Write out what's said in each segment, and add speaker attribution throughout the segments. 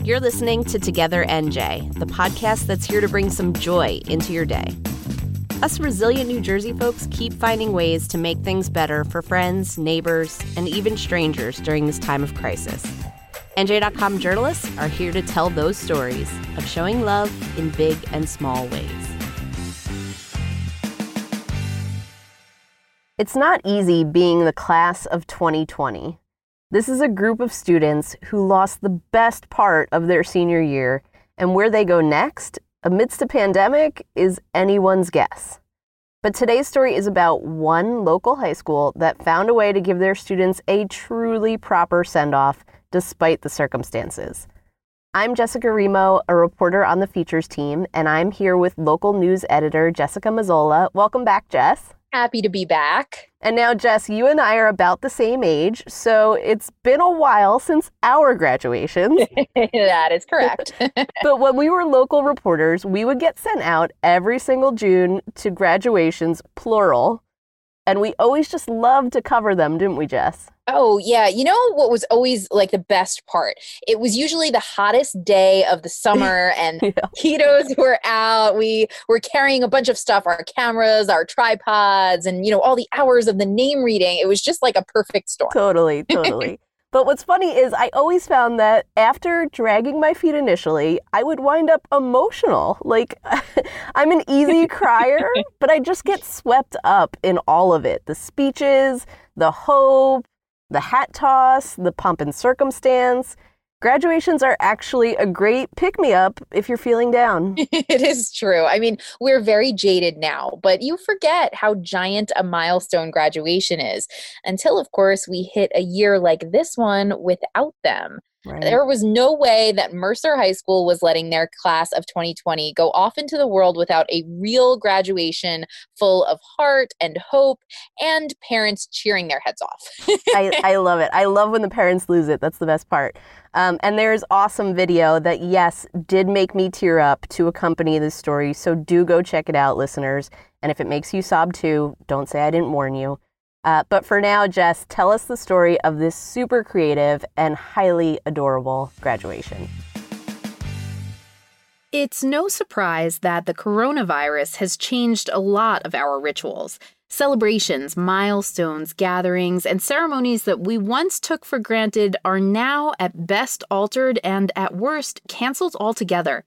Speaker 1: You're listening to Together NJ, the podcast that's here to bring some joy into your day. Us resilient New Jersey folks keep finding ways to make things better for friends, neighbors, and even strangers during this time of crisis. NJ.com journalists are here to tell those stories of showing love in big and small ways. It's not easy being the class of 2020. This is a group of students who lost the best part of their senior year, and where they go next, amidst a pandemic, is anyone's guess. But today's story is about one local high school that found a way to give their students a truly proper send off despite the circumstances. I'm Jessica Remo, a reporter on the features team, and I'm here with local news editor Jessica Mazzola. Welcome back, Jess.
Speaker 2: Happy to be back.
Speaker 1: And now, Jess, you and I are about the same age, so it's been a while since our graduations.
Speaker 2: that is correct.
Speaker 1: but when we were local reporters, we would get sent out every single June to graduations, plural, and we always just loved to cover them, didn't we, Jess?
Speaker 2: Oh, yeah. You know what was always like the best part? It was usually the hottest day of the summer and yeah. ketos were out. We were carrying a bunch of stuff, our cameras, our tripods, and, you know, all the hours of the name reading. It was just like a perfect storm.
Speaker 1: Totally, totally. But what's funny is I always found that after dragging my feet initially, I would wind up emotional. Like I'm an easy crier, but I just get swept up in all of it. The speeches, the hope, the hat toss, the pomp and circumstance. Graduations are actually a great pick me up if you're feeling down.
Speaker 2: it is true. I mean, we're very jaded now, but you forget how giant a milestone graduation is until, of course, we hit a year like this one without them. Right. There was no way that Mercer High School was letting their class of 2020 go off into the world without a real graduation full of heart and hope and parents cheering their heads off.
Speaker 1: I, I love it. I love when the parents lose it. That's the best part. Um, and there's awesome video that, yes, did make me tear up to accompany this story. So do go check it out, listeners. And if it makes you sob too, don't say I didn't warn you. Uh, but for now, Jess, tell us the story of this super creative and highly adorable graduation.
Speaker 3: It's no surprise that the coronavirus has changed a lot of our rituals. Celebrations, milestones, gatherings, and ceremonies that we once took for granted are now at best altered and at worst canceled altogether.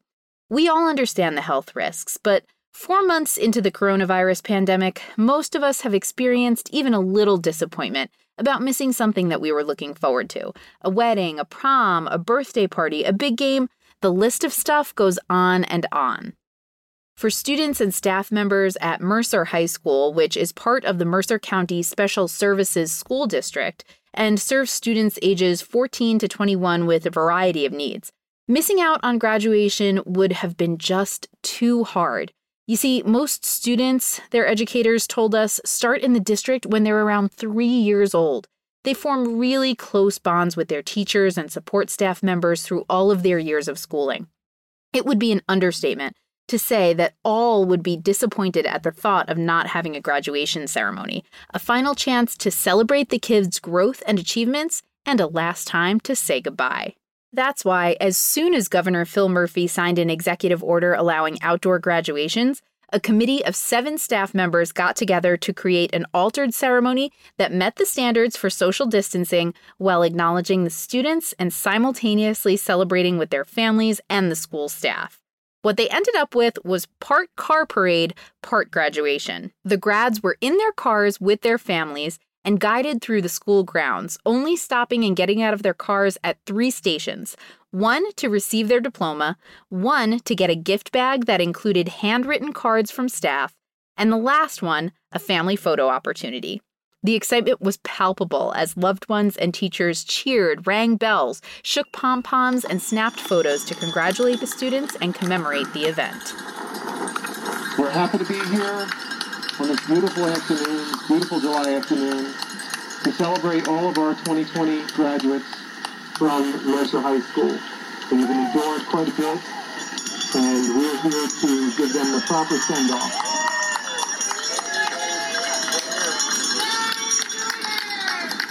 Speaker 3: We all understand the health risks, but Four months into the coronavirus pandemic, most of us have experienced even a little disappointment about missing something that we were looking forward to a wedding, a prom, a birthday party, a big game. The list of stuff goes on and on. For students and staff members at Mercer High School, which is part of the Mercer County Special Services School District and serves students ages 14 to 21 with a variety of needs, missing out on graduation would have been just too hard. You see, most students, their educators told us, start in the district when they're around three years old. They form really close bonds with their teachers and support staff members through all of their years of schooling. It would be an understatement to say that all would be disappointed at the thought of not having a graduation ceremony, a final chance to celebrate the kids' growth and achievements, and a last time to say goodbye. That's why, as soon as Governor Phil Murphy signed an executive order allowing outdoor graduations, a committee of seven staff members got together to create an altered ceremony that met the standards for social distancing while acknowledging the students and simultaneously celebrating with their families and the school staff. What they ended up with was part car parade, part graduation. The grads were in their cars with their families and guided through the school grounds, only stopping and getting out of their cars at three stations one to receive their diploma, one to get a gift bag that included handwritten cards from staff, and the last one, a family photo opportunity. The excitement was palpable as loved ones and teachers cheered, rang bells, shook pom poms, and snapped photos to congratulate the students and commemorate the event.
Speaker 4: We're happy to be here on this beautiful afternoon, beautiful July afternoon, to celebrate all of our 2020 graduates from Mercer High School. They've endured quite a bit, and we're here to give them the proper send-off.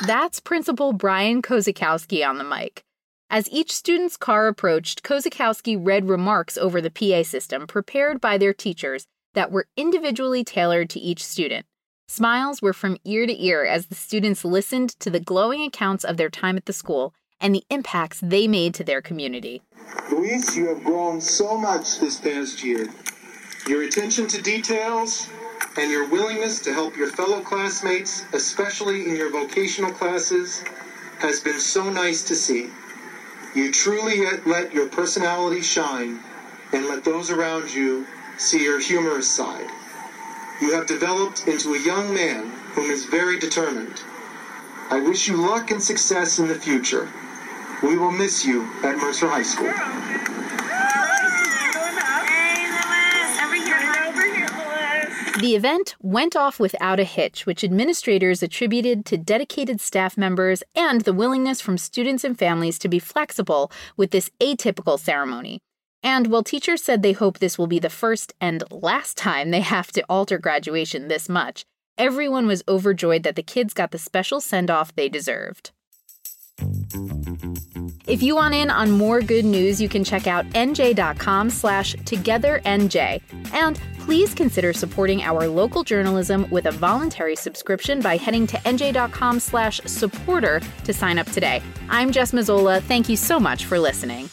Speaker 3: That's Principal Brian Kozakowski on the mic. As each student's car approached, Kozakowski read remarks over the PA system prepared by their teachers that were individually tailored to each student. Smiles were from ear to ear as the students listened to the glowing accounts of their time at the school and the impacts they made to their community.
Speaker 5: Luis, you have grown so much this past year. Your attention to details and your willingness to help your fellow classmates, especially in your vocational classes, has been so nice to see. You truly let your personality shine and let those around you see your humorous side. You have developed into a young man whom is very determined. I wish you luck and success in the future. We will miss you at Mercer High School.
Speaker 3: The event went off without a hitch, which administrators attributed to dedicated staff members and the willingness from students and families to be flexible with this atypical ceremony. And while teachers said they hope this will be the first and last time they have to alter graduation this much, everyone was overjoyed that the kids got the special send off they deserved. If you want in on more good news, you can check out nj.com slash togethernj. And please consider supporting our local journalism with a voluntary subscription by heading to nj.com slash supporter to sign up today. I'm Jess Mazzola. Thank you so much for listening.